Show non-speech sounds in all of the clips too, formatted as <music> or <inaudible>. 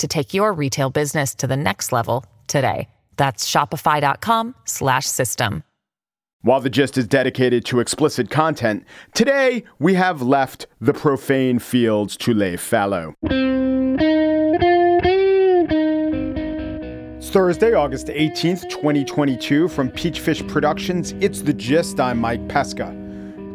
to take your retail business to the next level today. That's shopify.com slash system. While the gist is dedicated to explicit content, today we have left the profane fields to lay fallow. It's Thursday, August 18th, 2022. From Peachfish Productions, it's The Gist. I'm Mike Pesca.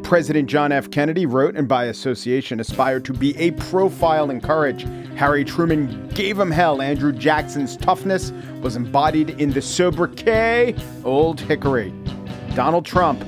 President John F. Kennedy wrote and by association aspired to be a profile in courage. Harry Truman gave him hell. Andrew Jackson's toughness was embodied in the sobriquet Old Hickory. Donald Trump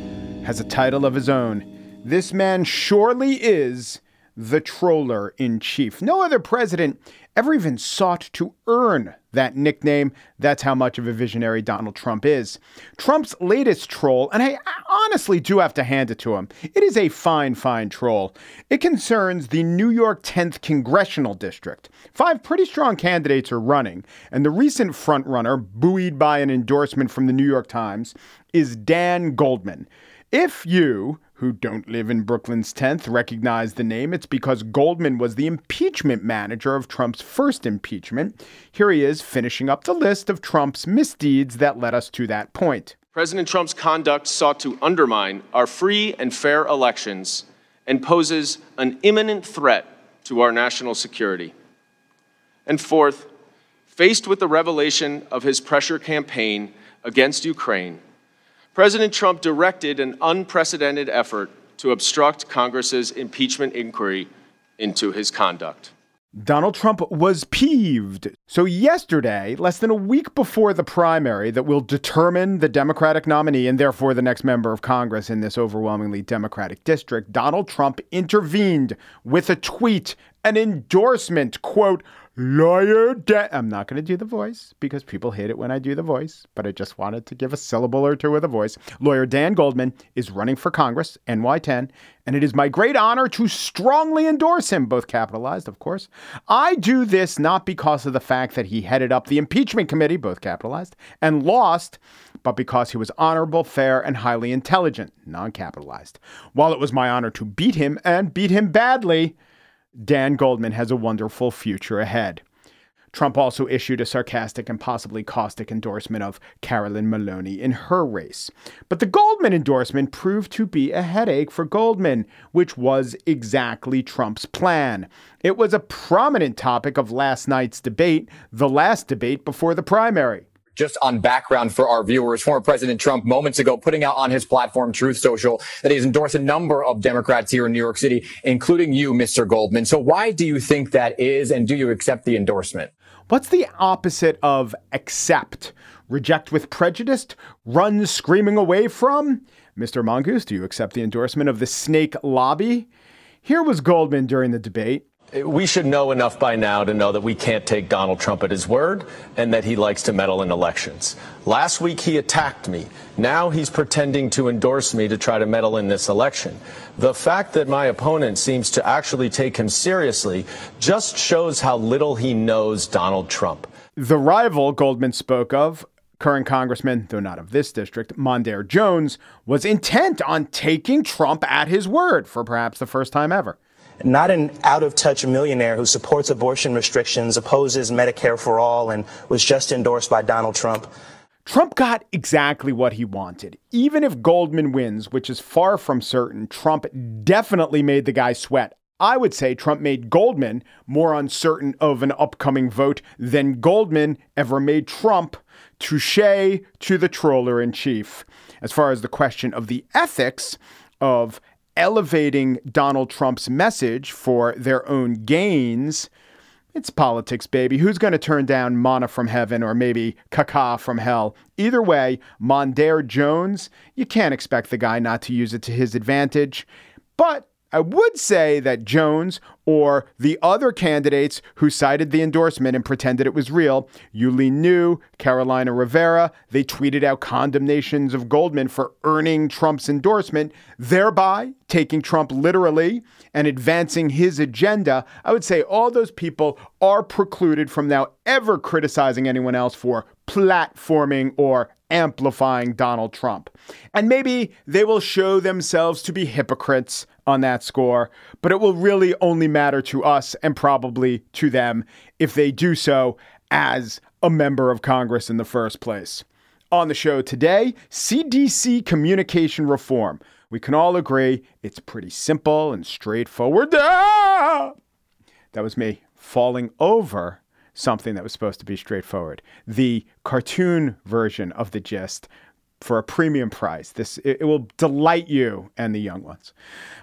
has a title of his own. This man surely is the troller in chief. No other president ever even sought to earn that nickname. That's how much of a visionary Donald Trump is. Trump's latest troll, and I honestly do have to hand it to him, it is a fine, fine troll. It concerns the New York 10th Congressional District. Five pretty strong candidates are running, and the recent frontrunner, buoyed by an endorsement from the New York Times, is Dan Goldman. If you, who don't live in Brooklyn's 10th, recognize the name, it's because Goldman was the impeachment manager of Trump's first impeachment. Here he is finishing up the list of Trump's misdeeds that led us to that point. President Trump's conduct sought to undermine our free and fair elections and poses an imminent threat to our national security. And fourth, faced with the revelation of his pressure campaign against Ukraine, President Trump directed an unprecedented effort to obstruct Congress's impeachment inquiry into his conduct. Donald Trump was peeved. So, yesterday, less than a week before the primary that will determine the Democratic nominee and therefore the next member of Congress in this overwhelmingly Democratic district, Donald Trump intervened with a tweet, an endorsement, quote, Lawyer Dan. I'm not going to do the voice because people hate it when I do the voice, but I just wanted to give a syllable or two with a voice. Lawyer Dan Goldman is running for Congress, NY10, and it is my great honor to strongly endorse him, both capitalized, of course. I do this not because of the fact that he headed up the impeachment committee, both capitalized, and lost, but because he was honorable, fair, and highly intelligent, non capitalized. While it was my honor to beat him and beat him badly, Dan Goldman has a wonderful future ahead. Trump also issued a sarcastic and possibly caustic endorsement of Carolyn Maloney in her race. But the Goldman endorsement proved to be a headache for Goldman, which was exactly Trump's plan. It was a prominent topic of last night's debate, the last debate before the primary just on background for our viewers, former President Trump moments ago putting out on his platform, Truth Social, that he's endorsed a number of Democrats here in New York City, including you, Mr. Goldman. So why do you think that is? And do you accept the endorsement? What's the opposite of accept? Reject with prejudice? Run screaming away from? Mr. Mongoose, do you accept the endorsement of the snake lobby? Here was Goldman during the debate. We should know enough by now to know that we can't take Donald Trump at his word and that he likes to meddle in elections. Last week he attacked me. Now he's pretending to endorse me to try to meddle in this election. The fact that my opponent seems to actually take him seriously just shows how little he knows Donald Trump. The rival Goldman spoke of current congressman, though not of this district, Mondaire Jones, was intent on taking Trump at his word for perhaps the first time ever not an out of touch millionaire who supports abortion restrictions, opposes Medicare for all, and was just endorsed by Donald Trump. Trump got exactly what he wanted. Even if Goldman wins, which is far from certain, Trump definitely made the guy sweat. I would say Trump made Goldman more uncertain of an upcoming vote than Goldman ever made Trump. Touche to the troller in chief. As far as the question of the ethics of elevating Donald Trump's message for their own gains, it's politics, baby. Who's going to turn down Manna from heaven or maybe caca from hell? Either way, Mondaire Jones, you can't expect the guy not to use it to his advantage. But I would say that Jones or the other candidates who cited the endorsement and pretended it was real, Yuh-Line Carlina Rivera, they tweeted out condemnations of Goldman for earning Trump's endorsement, thereby taking Trump literally and advancing his agenda. I would say all those people are precluded from now ever criticizing anyone else for platforming or amplifying Donald Trump. And maybe they will show themselves to be hypocrites on that score, but it will really only matter to us and probably to them if they do so as a member of Congress in the first place. On the show today, CDC communication reform. We can all agree it's pretty simple and straightforward. Ah! That was me falling over something that was supposed to be straightforward. The cartoon version of the gist for a premium price. This it, it will delight you and the young ones.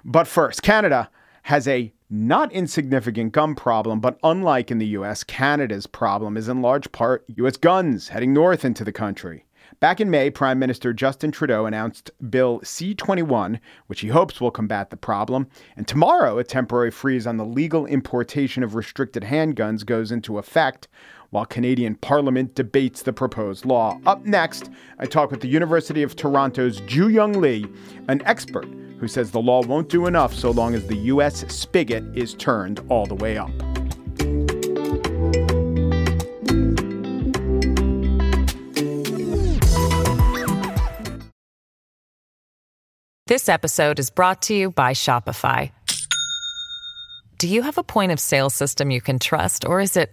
But first, Canada has a not insignificant gun problem, but unlike in the US, Canada's problem is in large part US guns heading north into the country. Back in May, Prime Minister Justin Trudeau announced Bill C 21, which he hopes will combat the problem. And tomorrow, a temporary freeze on the legal importation of restricted handguns goes into effect while Canadian Parliament debates the proposed law. Up next, I talk with the University of Toronto's Jooyoung Lee, an expert who says the law won't do enough so long as the U.S. spigot is turned all the way up. This episode is brought to you by Shopify. Do you have a point of sale system you can trust, or is it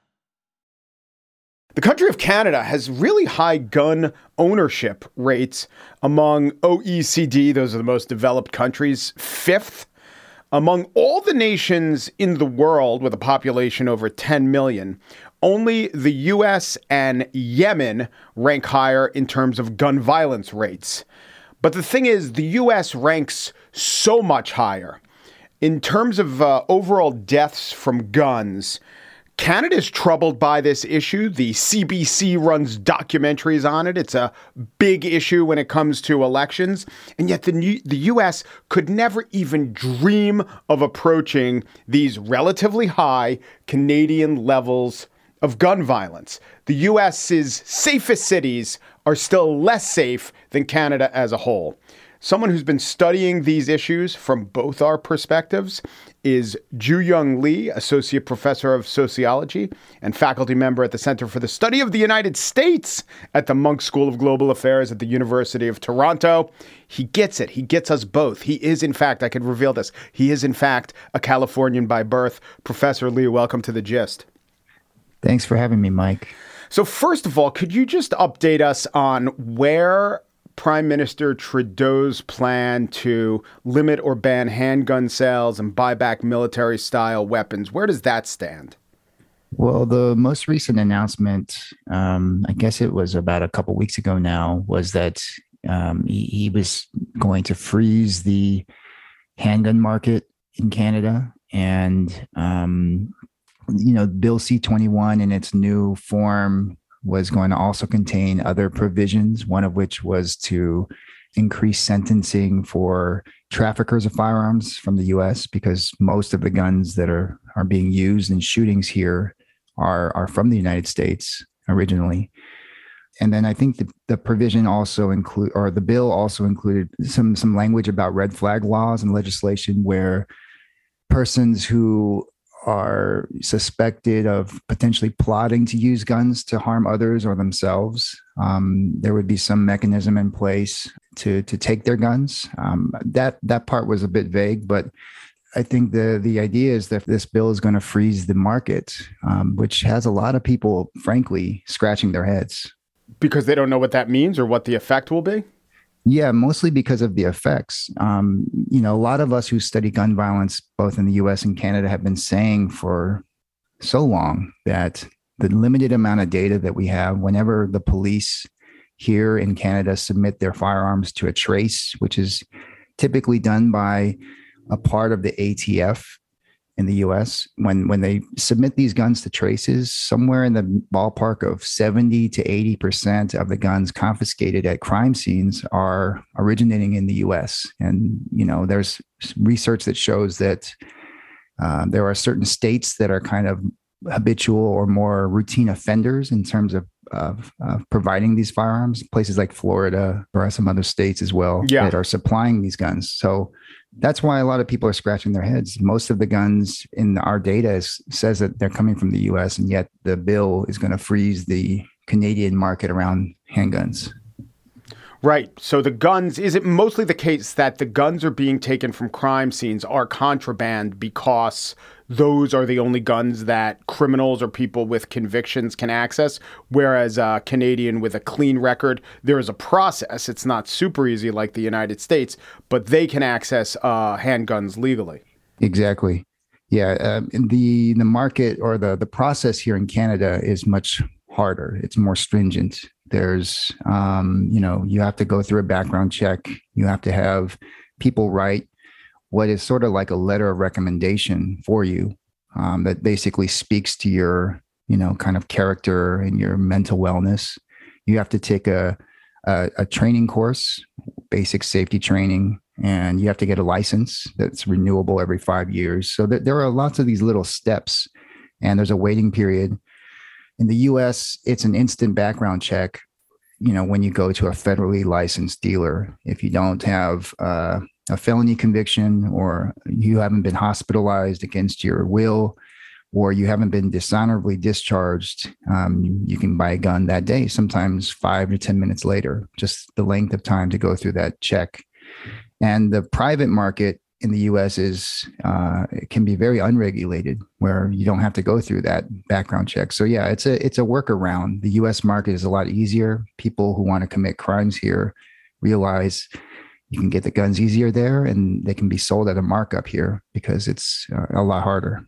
The country of Canada has really high gun ownership rates among OECD, those are the most developed countries, fifth among all the nations in the world with a population over 10 million. Only the US and Yemen rank higher in terms of gun violence rates. But the thing is, the US ranks so much higher. In terms of uh, overall deaths from guns, Canada is troubled by this issue. The CBC runs documentaries on it. It's a big issue when it comes to elections. And yet, the, new, the U.S. could never even dream of approaching these relatively high Canadian levels of gun violence. The U.S.'s safest cities are still less safe than Canada as a whole. Someone who's been studying these issues from both our perspectives is Jooyoung Lee, Associate Professor of Sociology and faculty member at the Center for the Study of the United States at the Munk School of Global Affairs at the University of Toronto. He gets it. He gets us both. He is, in fact, I could reveal this. He is, in fact, a Californian by birth. Professor Lee, welcome to the gist. Thanks for having me, Mike. So, first of all, could you just update us on where Prime Minister Trudeau's plan to limit or ban handgun sales and buy back military style weapons. Where does that stand? Well, the most recent announcement, um, I guess it was about a couple weeks ago now, was that um, he, he, was going to freeze the handgun market in Canada. And, um, you know, Bill C 21 in its new form was going to also contain other provisions, one of which was to increase sentencing for traffickers of firearms from the US because most of the guns that are are being used in shootings here are are from the United States originally. And then I think the, the provision also include or the bill also included some some language about red flag laws and legislation where persons who are suspected of potentially plotting to use guns to harm others or themselves, um, there would be some mechanism in place to to take their guns. Um, that that part was a bit vague, but I think the the idea is that this bill is going to freeze the market, um, which has a lot of people, frankly, scratching their heads because they don't know what that means or what the effect will be. Yeah, mostly because of the effects. Um, you know, a lot of us who study gun violence, both in the U.S. and Canada, have been saying for so long that the limited amount of data that we have, whenever the police here in Canada submit their firearms to a trace, which is typically done by a part of the ATF in the US when when they submit these guns to traces somewhere in the ballpark of 70 to 80% of the guns confiscated at crime scenes are originating in the US and you know there's research that shows that uh, there are certain states that are kind of habitual or more routine offenders in terms of, of, of providing these firearms. Places like Florida or some other states as well yeah. that are supplying these guns. So that's why a lot of people are scratching their heads. Most of the guns in our data is, says that they're coming from the U.S., and yet the bill is going to freeze the Canadian market around handguns. Right. So the guns, is it mostly the case that the guns are being taken from crime scenes are contraband because those are the only guns that criminals or people with convictions can access? Whereas a Canadian with a clean record, there is a process. It's not super easy like the United States, but they can access uh, handguns legally. Exactly. Yeah. Uh, the the market or the the process here in Canada is much harder. It's more stringent. There's, um, you know, you have to go through a background check. You have to have people write what is sort of like a letter of recommendation for you um, that basically speaks to your, you know, kind of character and your mental wellness. You have to take a, a, a training course, basic safety training, and you have to get a license that's renewable every five years. So th- there are lots of these little steps, and there's a waiting period in the US, it's an instant background check. You know, when you go to a federally licensed dealer, if you don't have uh, a felony conviction or you haven't been hospitalized against your will or you haven't been dishonorably discharged, um, you can buy a gun that day, sometimes five to 10 minutes later, just the length of time to go through that check. And the private market in the U.S. is uh, it can be very unregulated, where you don't have to go through that background check. So yeah, it's a it's a workaround. The U.S. market is a lot easier. People who want to commit crimes here realize you can get the guns easier there, and they can be sold at a markup here because it's uh, a lot harder.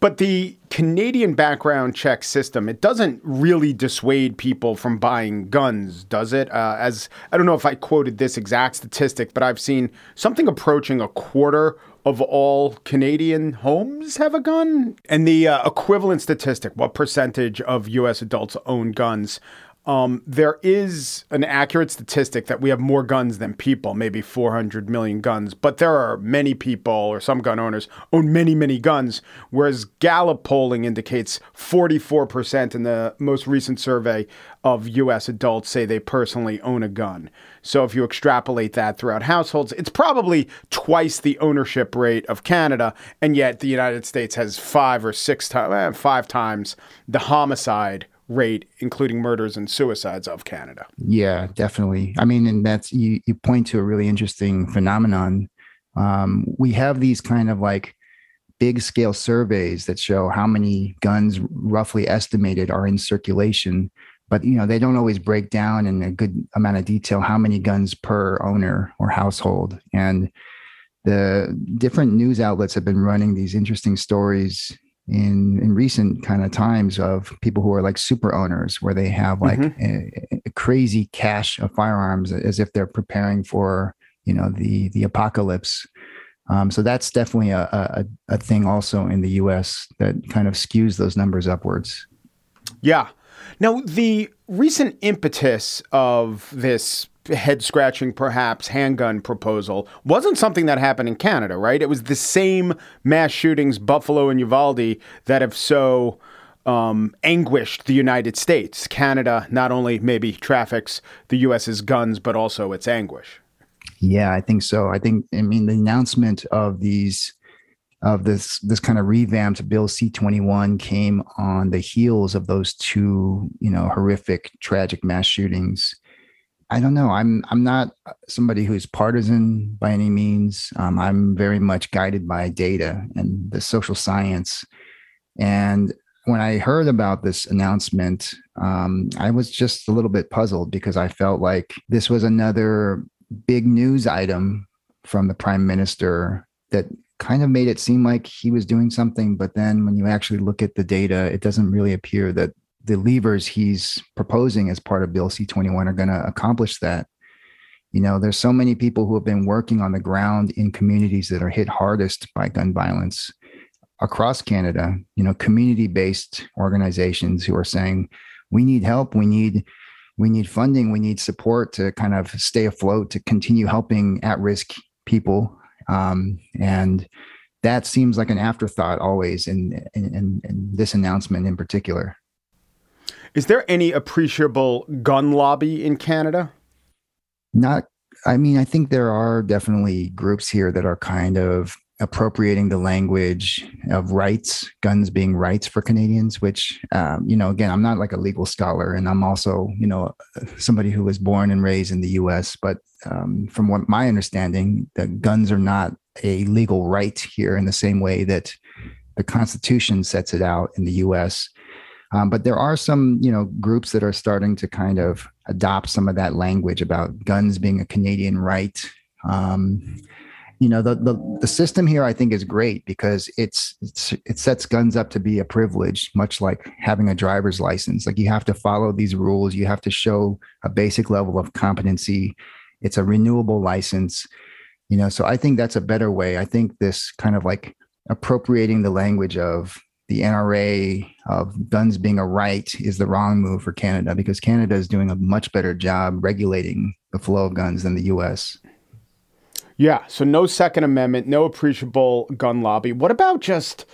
But the Canadian background check system, it doesn't really dissuade people from buying guns, does it? Uh, as I don't know if I quoted this exact statistic, but I've seen something approaching a quarter of all Canadian homes have a gun. And the uh, equivalent statistic, what percentage of US adults own guns? Um, there is an accurate statistic that we have more guns than people, maybe 400 million guns, but there are many people or some gun owners own many, many guns, whereas Gallup polling indicates 44% in the most recent survey of US adults say they personally own a gun. So if you extrapolate that throughout households, it's probably twice the ownership rate of Canada, and yet the United States has five or six times, eh, five times the homicide rate, including murders and suicides of Canada. Yeah, definitely. I mean, and that's you, you point to a really interesting phenomenon. Um, we have these kind of like big scale surveys that show how many guns roughly estimated are in circulation but you know they don't always break down in a good amount of detail how many guns per owner or household and the different news outlets have been running these interesting stories in in recent kind of times of people who are like super owners where they have like mm-hmm. a, a, crazy cache of firearms as if they're preparing for you know the the apocalypse. Um, so that's definitely a, a, a thing also in the us that kind of skews those numbers upwards. Yeah. Now the recent impetus of this head scratching, perhaps handgun proposal wasn't something that happened in Canada, right? It was the same mass shootings, Buffalo and Uvalde, that have so um, anguished the United States. Canada not only maybe traffics the U.S.'s guns, but also its anguish. Yeah, I think so. I think, I mean, the announcement of these of this this kind of revamped bill c21 came on the heels of those two you know horrific tragic mass shootings I don't know. I'm I'm not somebody who's partisan by any means. Um, I'm very much guided by data and the social science. And when I heard about this announcement, um, I was just a little bit puzzled because I felt like this was another big news item from the prime minister that kind of made it seem like he was doing something. But then when you actually look at the data, it doesn't really appear that the levers he's proposing as part of Bill C 21 are going to accomplish that. You know, there's so many people who have been working on the ground in communities that are hit hardest by gun violence across Canada, you know, community based organizations who are saying, we need help, we need we need funding, we need support to kind of stay afloat, to continue helping at risk people. Um, and that seems like an afterthought always in, in, in this announcement in particular. Is there any appreciable gun lobby in Canada? Not, I mean, I think there are definitely groups here that are kind of appropriating the language of rights, guns being rights for Canadians, which, um, you know, again, I'm not like a legal scholar and I'm also, you know, somebody who was born and raised in the US. But um, from what my understanding, the guns are not a legal right here in the same way that the Constitution sets it out in the US. Um, but there are some, you know, groups that are starting to kind of adopt some of that language about guns being a Canadian right. Um, you know the, the the system here i think is great because it's, it's it sets guns up to be a privilege much like having a driver's license. Like you have to follow these rules. You have to show a basic level of competency. It's a renewable license you know so i think that's a better way. I think this kind of like appropriating the language of the NRA of guns being a right is the wrong move for Canada because Canada is doing a much better job regulating the flow of guns than the US. Yeah. So no Second Amendment, no appreciable gun lobby. What about just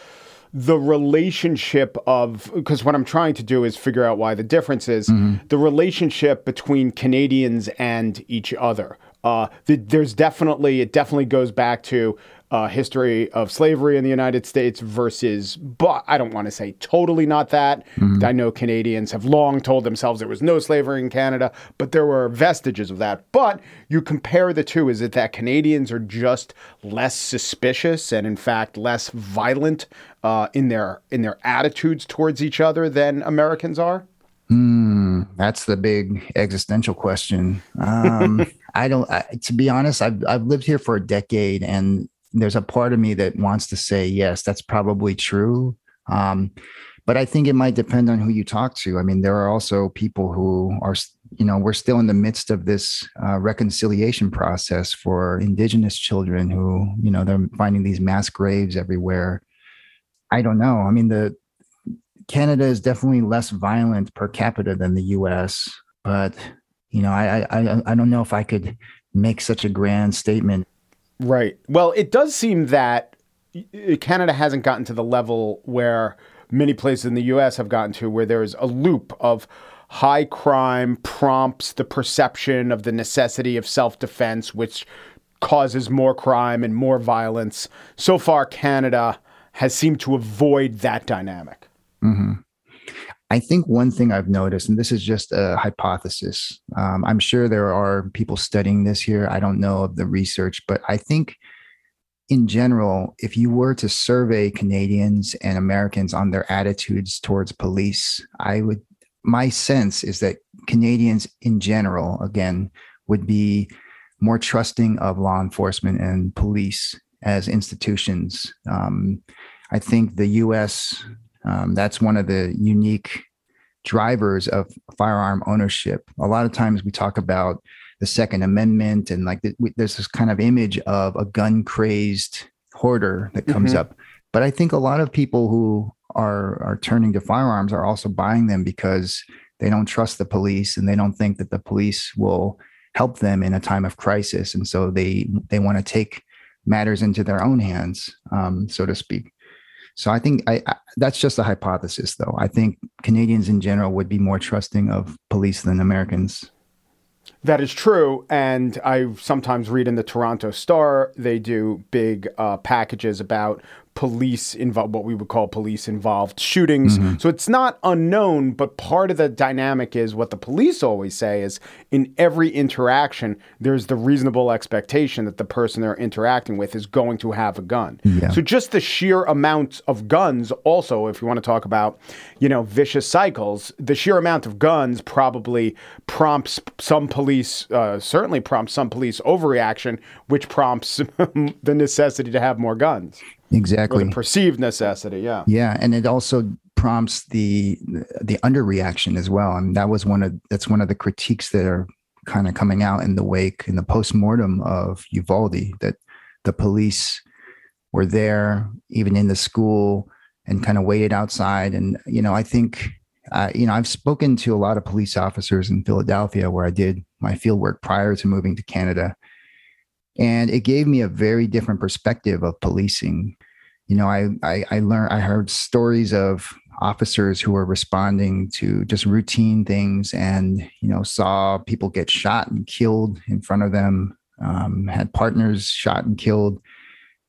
the relationship of because what I'm trying to do is figure out why the difference is mm-hmm. the relationship between Canadians and each other. Uh, the, there's definitely it definitely goes back to uh, history of slavery in the United States versus, but I don't want to say totally not that. Mm-hmm. I know Canadians have long told themselves there was no slavery in Canada, but there were vestiges of that. But you compare the two, is it that Canadians are just less suspicious and, in fact, less violent uh, in their in their attitudes towards each other than Americans are? Hmm, that's the big existential question. Um, <laughs> I don't. I, to be honest, I've I've lived here for a decade, and there's a part of me that wants to say yes that's probably true. Um, but i think it might depend on who you talk to. I mean there are also people who are you know we're still in the midst of this uh, reconciliation process for indigenous children who you know they're finding these mass graves everywhere. I don't know. I mean the canada is definitely less violent per capita than the us but you know i i i don't know if i could make such a grand statement Right. Well, it does seem that Canada hasn't gotten to the level where many places in the US have gotten to, where there's a loop of high crime prompts the perception of the necessity of self defense, which causes more crime and more violence. So far, Canada has seemed to avoid that dynamic. Mm-hmm. I think one thing I've noticed, and this is just a hypothesis, um, I'm sure there are people studying this here. I don't know of the research, but I think in general, if you were to survey Canadians and Americans on their attitudes towards police, I would, my sense is that Canadians in general, again, would be more trusting of law enforcement and police as institutions. Um, I think the US um, that's one of the unique drivers of firearm ownership. A lot of times we talk about the Second Amendment and like the, we, there's this kind of image of a gun crazed hoarder that comes mm-hmm. up. But I think a lot of people who are are turning to firearms are also buying them because they don't trust the police and they don't think that the police will help them in a time of crisis, and so they they want to take matters into their own hands, um, so to speak. So I think I, I, that's just a hypothesis, though. I think Canadians in general would be more trusting of police than Americans. That is true. And I sometimes read in the Toronto Star, they do big uh, packages about police involved, what we would call police involved shootings. Mm-hmm. So it's not unknown, but part of the dynamic is what the police always say is in every interaction, there's the reasonable expectation that the person they're interacting with is going to have a gun. Yeah. So just the sheer amount of guns, also, if you want to talk about, you know, vicious cycles, the sheer amount of guns probably prompts some police, uh, certainly prompts some police overreaction, which prompts <laughs> the necessity to have more guns. Exactly. Perceived necessity, yeah. Yeah, and it also prompts the the underreaction as well. And that was one of that's one of the critiques that are kind of coming out in the wake in the post-mortem of Uvalde that the police were there even in the school and kind of waited outside and you know I think uh, you know I've spoken to a lot of police officers in Philadelphia where I did my field work prior to moving to Canada and it gave me a very different perspective of policing. You know i i, I learned i heard stories of officers who were responding to just routine things and you know saw people get shot and killed in front of them um, had partners shot and killed.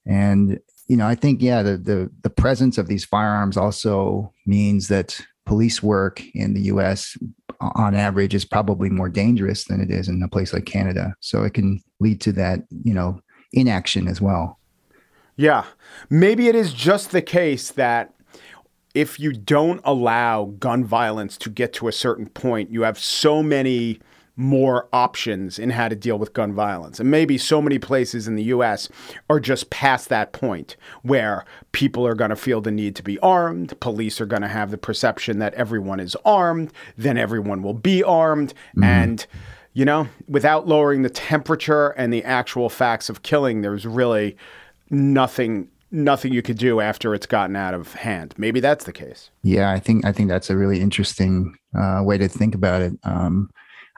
And you know i think yeah the, the the presence of these firearms also means that police work in the us on average is probably more dangerous than it is in a place like Canada. So it can lead to that, you know, inaction as well. Yeah. Maybe it is just the case that if you don't allow gun violence to get to a certain point, you have so many more options in how to deal with gun violence. And maybe so many places in the US are just past that point where people are going to feel the need to be armed, police are going to have the perception that everyone is armed, then everyone will be armed mm-hmm. and you know, without lowering the temperature and the actual facts of killing, there's really nothing nothing you could do after it's gotten out of hand. Maybe that's the case. Yeah, I think I think that's a really interesting uh, way to think about it. Um,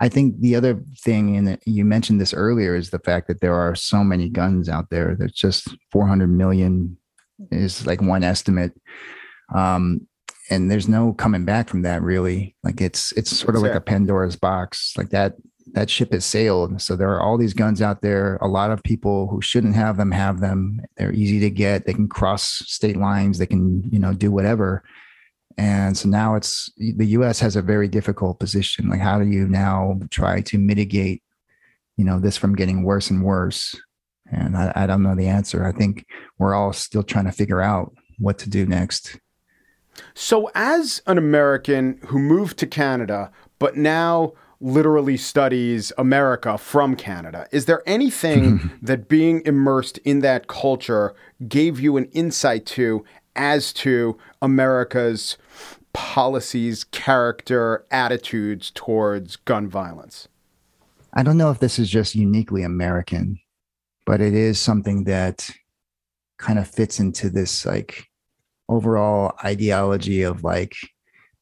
I think the other thing, and you mentioned this earlier, is the fact that there are so many guns out there. There's just 400 million is like one estimate. Um, and there's no coming back from that really. Like it's it's sort of like a Pandora's box. Like that that ship has sailed. So there are all these guns out there. A lot of people who shouldn't have them have them. They're easy to get. They can cross state lines. They can, you know, do whatever. And so now it's the US has a very difficult position. Like, how do you now try to mitigate, you know, this from getting worse and worse? And I, I don't know the answer. I think we're all still trying to figure out what to do next. So, as an American who moved to Canada, but now literally studies America from Canada, is there anything <laughs> that being immersed in that culture gave you an insight to as to America's policies, character, attitudes towards gun violence? I don't know if this is just uniquely American, but it is something that kind of fits into this like overall ideology of like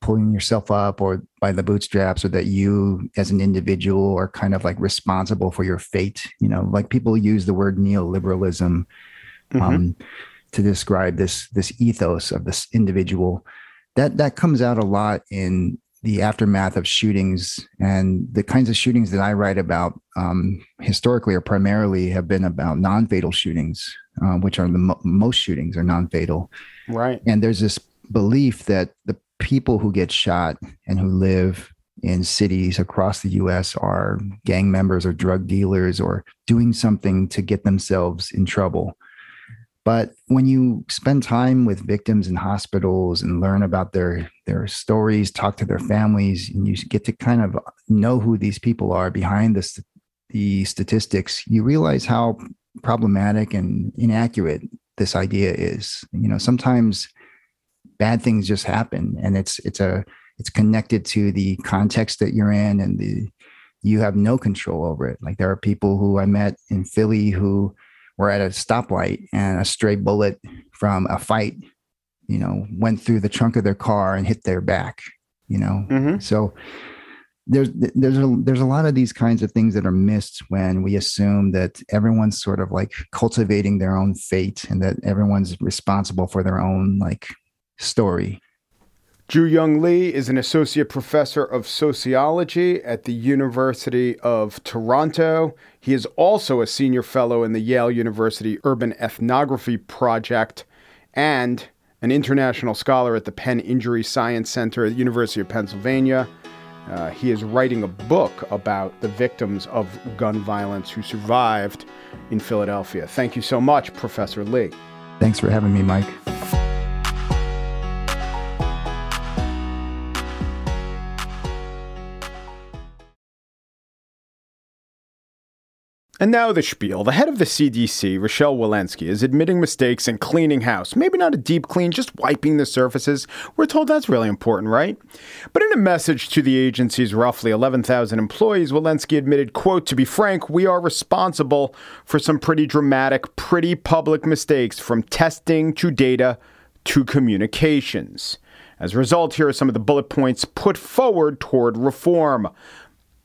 pulling yourself up or by the bootstraps or that you as an individual are kind of like responsible for your fate you know like people use the word neoliberalism mm-hmm. um, to describe this this ethos of this individual that that comes out a lot in the aftermath of shootings and the kinds of shootings that I write about um, historically or primarily have been about non-fatal shootings, uh, which are the mo- most shootings are non-fatal. Right. And there's this belief that the people who get shot and who live in cities across the US are gang members or drug dealers or doing something to get themselves in trouble. But when you spend time with victims in hospitals and learn about their their stories, talk to their families, and you get to kind of know who these people are behind the the statistics, you realize how problematic and inaccurate this idea is. You know, sometimes bad things just happen, and it's it's a it's connected to the context that you're in and the you have no control over it. Like there are people who I met in Philly who were at a stoplight and a stray bullet from a fight, you know, went through the trunk of their car and hit their back, you know. Mm-hmm. So there's there's a there's a lot of these kinds of things that are missed when we assume that everyone's sort of like cultivating their own fate and that everyone's responsible for their own like story. Jooyoung Lee is an associate professor of sociology at the University of Toronto. He is also a senior fellow in the Yale University Urban Ethnography Project. and an international scholar at the Penn Injury Science Center at the University of Pennsylvania. Uh, he is writing a book about the victims of gun violence who survived in Philadelphia. Thank you so much, Professor Lee. Thanks for having me, Mike. And now the spiel. The head of the CDC, Rochelle Walensky, is admitting mistakes and cleaning house. Maybe not a deep clean, just wiping the surfaces. We're told that's really important, right? But in a message to the agency's roughly 11,000 employees, Walensky admitted, quote, to be frank, we are responsible for some pretty dramatic, pretty public mistakes from testing to data to communications. As a result, here are some of the bullet points put forward toward reform.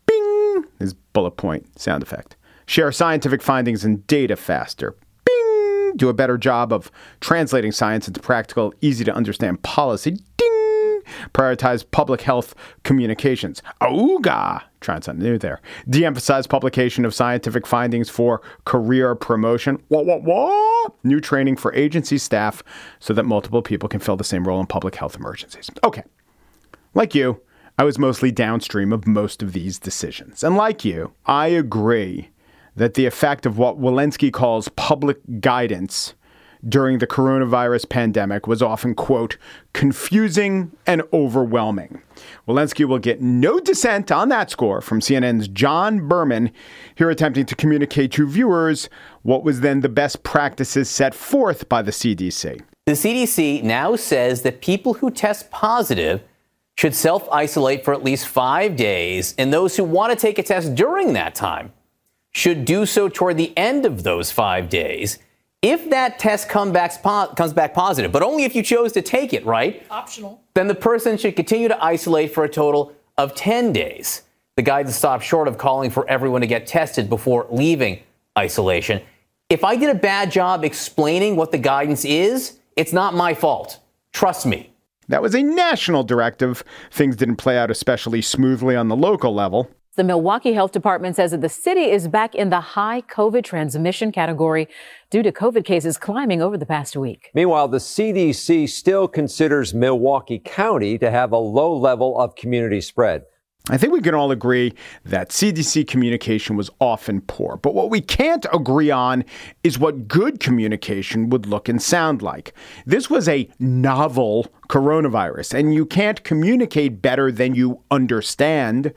Bing! Is bullet point sound effect share scientific findings and data faster. Bing! Do a better job of translating science into practical, easy to understand policy. Ding! Prioritize public health communications. Ooga! Trying something new there. De emphasize publication of scientific findings for career promotion. Wah, wah, wah! New training for agency staff so that multiple people can fill the same role in public health emergencies. Okay. Like you, I was mostly downstream of most of these decisions. And like you, I agree that the effect of what Walensky calls public guidance during the coronavirus pandemic was often, quote, confusing and overwhelming. Walensky will get no dissent on that score from CNN's John Berman, here attempting to communicate to viewers what was then the best practices set forth by the CDC. The CDC now says that people who test positive should self isolate for at least five days, and those who want to take a test during that time should do so toward the end of those five days if that test come back, comes back positive, but only if you chose to take it, right? Optional. Then the person should continue to isolate for a total of 10 days. The guidance stops short of calling for everyone to get tested before leaving isolation. If I did a bad job explaining what the guidance is, it's not my fault. Trust me. That was a national directive. Things didn't play out especially smoothly on the local level. The Milwaukee Health Department says that the city is back in the high COVID transmission category due to COVID cases climbing over the past week. Meanwhile, the CDC still considers Milwaukee County to have a low level of community spread. I think we can all agree that CDC communication was often poor. But what we can't agree on is what good communication would look and sound like. This was a novel coronavirus, and you can't communicate better than you understand.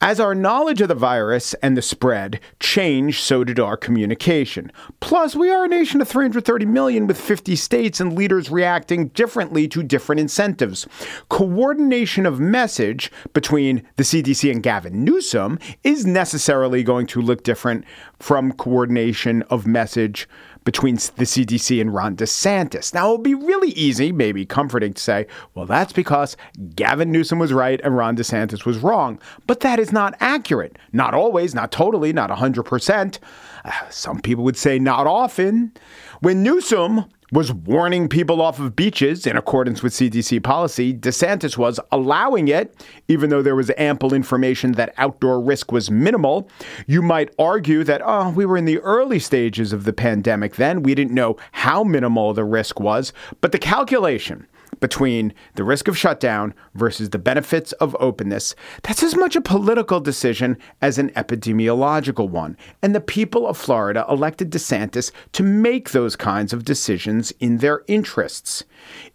As our knowledge of the virus and the spread changed, so did our communication. Plus, we are a nation of 330 million with 50 states and leaders reacting differently to different incentives. Coordination of message between the CDC and Gavin Newsom is necessarily going to look different from coordination of message between the CDC and Ron DeSantis. Now, it'll be really easy, maybe comforting to say, well, that's because Gavin Newsom was right and Ron DeSantis was wrong. But that is not accurate. Not always, not totally, not 100%. Uh, some people would say not often. When Newsom was warning people off of beaches in accordance with CDC policy. DeSantis was allowing it, even though there was ample information that outdoor risk was minimal. You might argue that, oh, we were in the early stages of the pandemic then. We didn't know how minimal the risk was. But the calculation between the risk of shutdown versus the benefits of openness, that's as much a political decision as an epidemiological one. And the people of Florida elected DeSantis to make those kinds of decisions in their interests.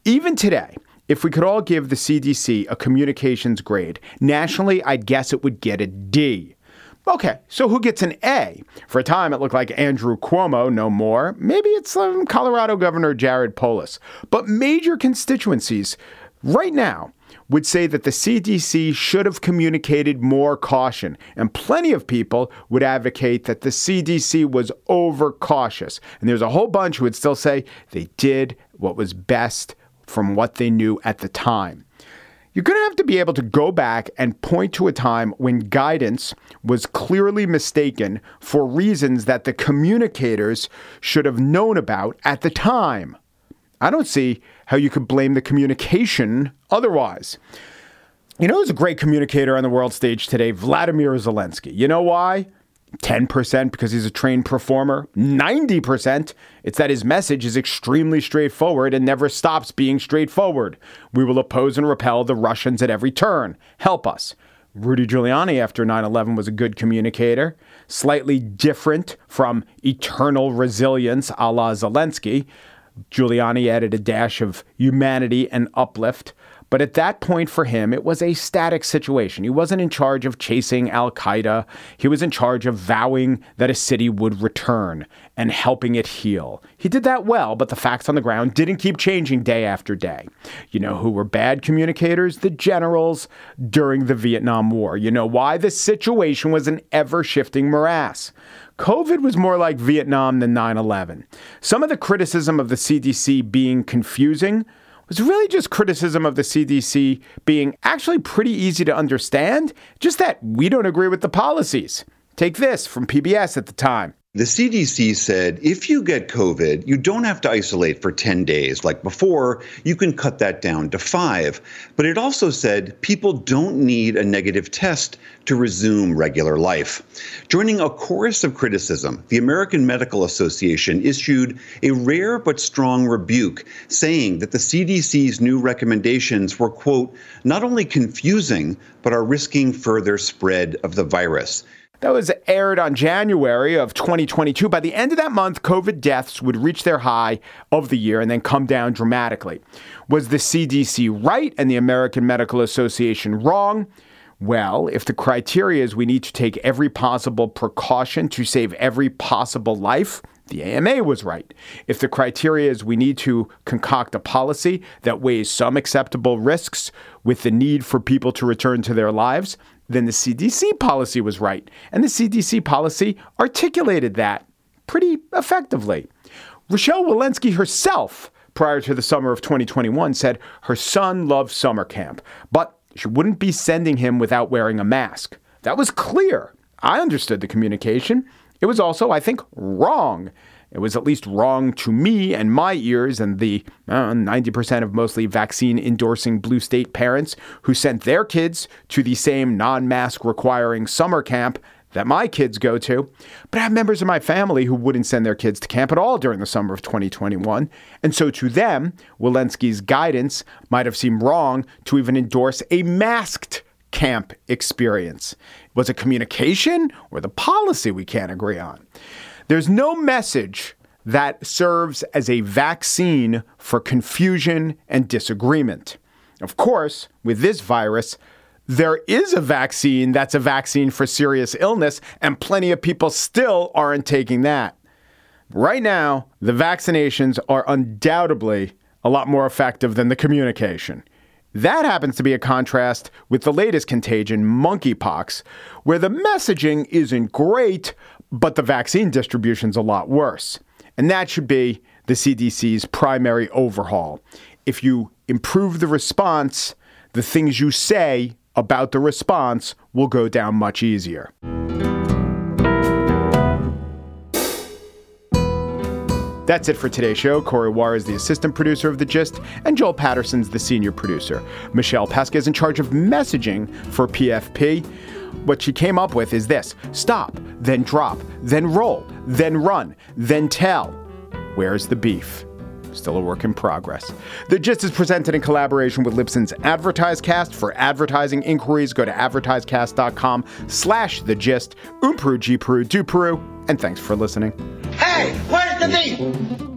Even today, if we could all give the CDC a communications grade, nationally, I'd guess it would get a D. Okay, so who gets an A? For a time, it looked like Andrew Cuomo, no more. Maybe it's um, Colorado Governor Jared Polis. But major constituencies right now would say that the CDC should have communicated more caution. And plenty of people would advocate that the CDC was overcautious. And there's a whole bunch who would still say they did what was best from what they knew at the time. You're going to have to be able to go back and point to a time when guidance was clearly mistaken for reasons that the communicators should have known about at the time. I don't see how you could blame the communication otherwise. You know who's a great communicator on the world stage today? Vladimir Zelensky. You know why? 10% because he's a trained performer. 90% it's that his message is extremely straightforward and never stops being straightforward. We will oppose and repel the Russians at every turn. Help us. Rudy Giuliani after 9 11 was a good communicator, slightly different from eternal resilience a la Zelensky. Giuliani added a dash of humanity and uplift. But at that point for him, it was a static situation. He wasn't in charge of chasing Al Qaeda. He was in charge of vowing that a city would return and helping it heal. He did that well, but the facts on the ground didn't keep changing day after day. You know who were bad communicators? The generals during the Vietnam War. You know why? The situation was an ever shifting morass. COVID was more like Vietnam than 9 11. Some of the criticism of the CDC being confusing was really just criticism of the CDC being actually pretty easy to understand, just that we don't agree with the policies. Take this from PBS at the time. The CDC said if you get COVID, you don't have to isolate for 10 days like before. You can cut that down to five. But it also said people don't need a negative test to resume regular life. Joining a chorus of criticism, the American Medical Association issued a rare but strong rebuke, saying that the CDC's new recommendations were, quote, not only confusing, but are risking further spread of the virus. That was aired on January of 2022. By the end of that month, COVID deaths would reach their high of the year and then come down dramatically. Was the CDC right and the American Medical Association wrong? Well, if the criteria is we need to take every possible precaution to save every possible life, the AMA was right. If the criteria is we need to concoct a policy that weighs some acceptable risks with the need for people to return to their lives, then the CDC policy was right. And the CDC policy articulated that pretty effectively. Rochelle Walensky herself, prior to the summer of 2021, said her son loved summer camp, but she wouldn't be sending him without wearing a mask. That was clear. I understood the communication. It was also, I think, wrong. It was at least wrong to me and my ears and the uh, 90% of mostly vaccine endorsing blue state parents who sent their kids to the same non mask requiring summer camp that my kids go to. But I have members of my family who wouldn't send their kids to camp at all during the summer of 2021. And so to them, Walensky's guidance might have seemed wrong to even endorse a masked camp experience. Was it communication or the policy we can't agree on? There's no message that serves as a vaccine for confusion and disagreement. Of course, with this virus, there is a vaccine that's a vaccine for serious illness, and plenty of people still aren't taking that. Right now, the vaccinations are undoubtedly a lot more effective than the communication. That happens to be a contrast with the latest contagion, monkeypox, where the messaging isn't great, but the vaccine distribution's a lot worse. And that should be the CDC's primary overhaul. If you improve the response, the things you say about the response will go down much easier. That's it for today's show. Corey Wara is the assistant producer of The Gist, and Joel Patterson's the senior producer. Michelle Pesca is in charge of messaging for PFP. What she came up with is this stop, then drop, then roll, then run, then tell. Where's the beef? Still a work in progress. The Gist is presented in collaboration with Libsyn's AdvertiseCast. For advertising inquiries, go to advertisecast.com slash the gist. Umpru, G Peru, Du Peru, and thanks for listening. Hey, where's the beef?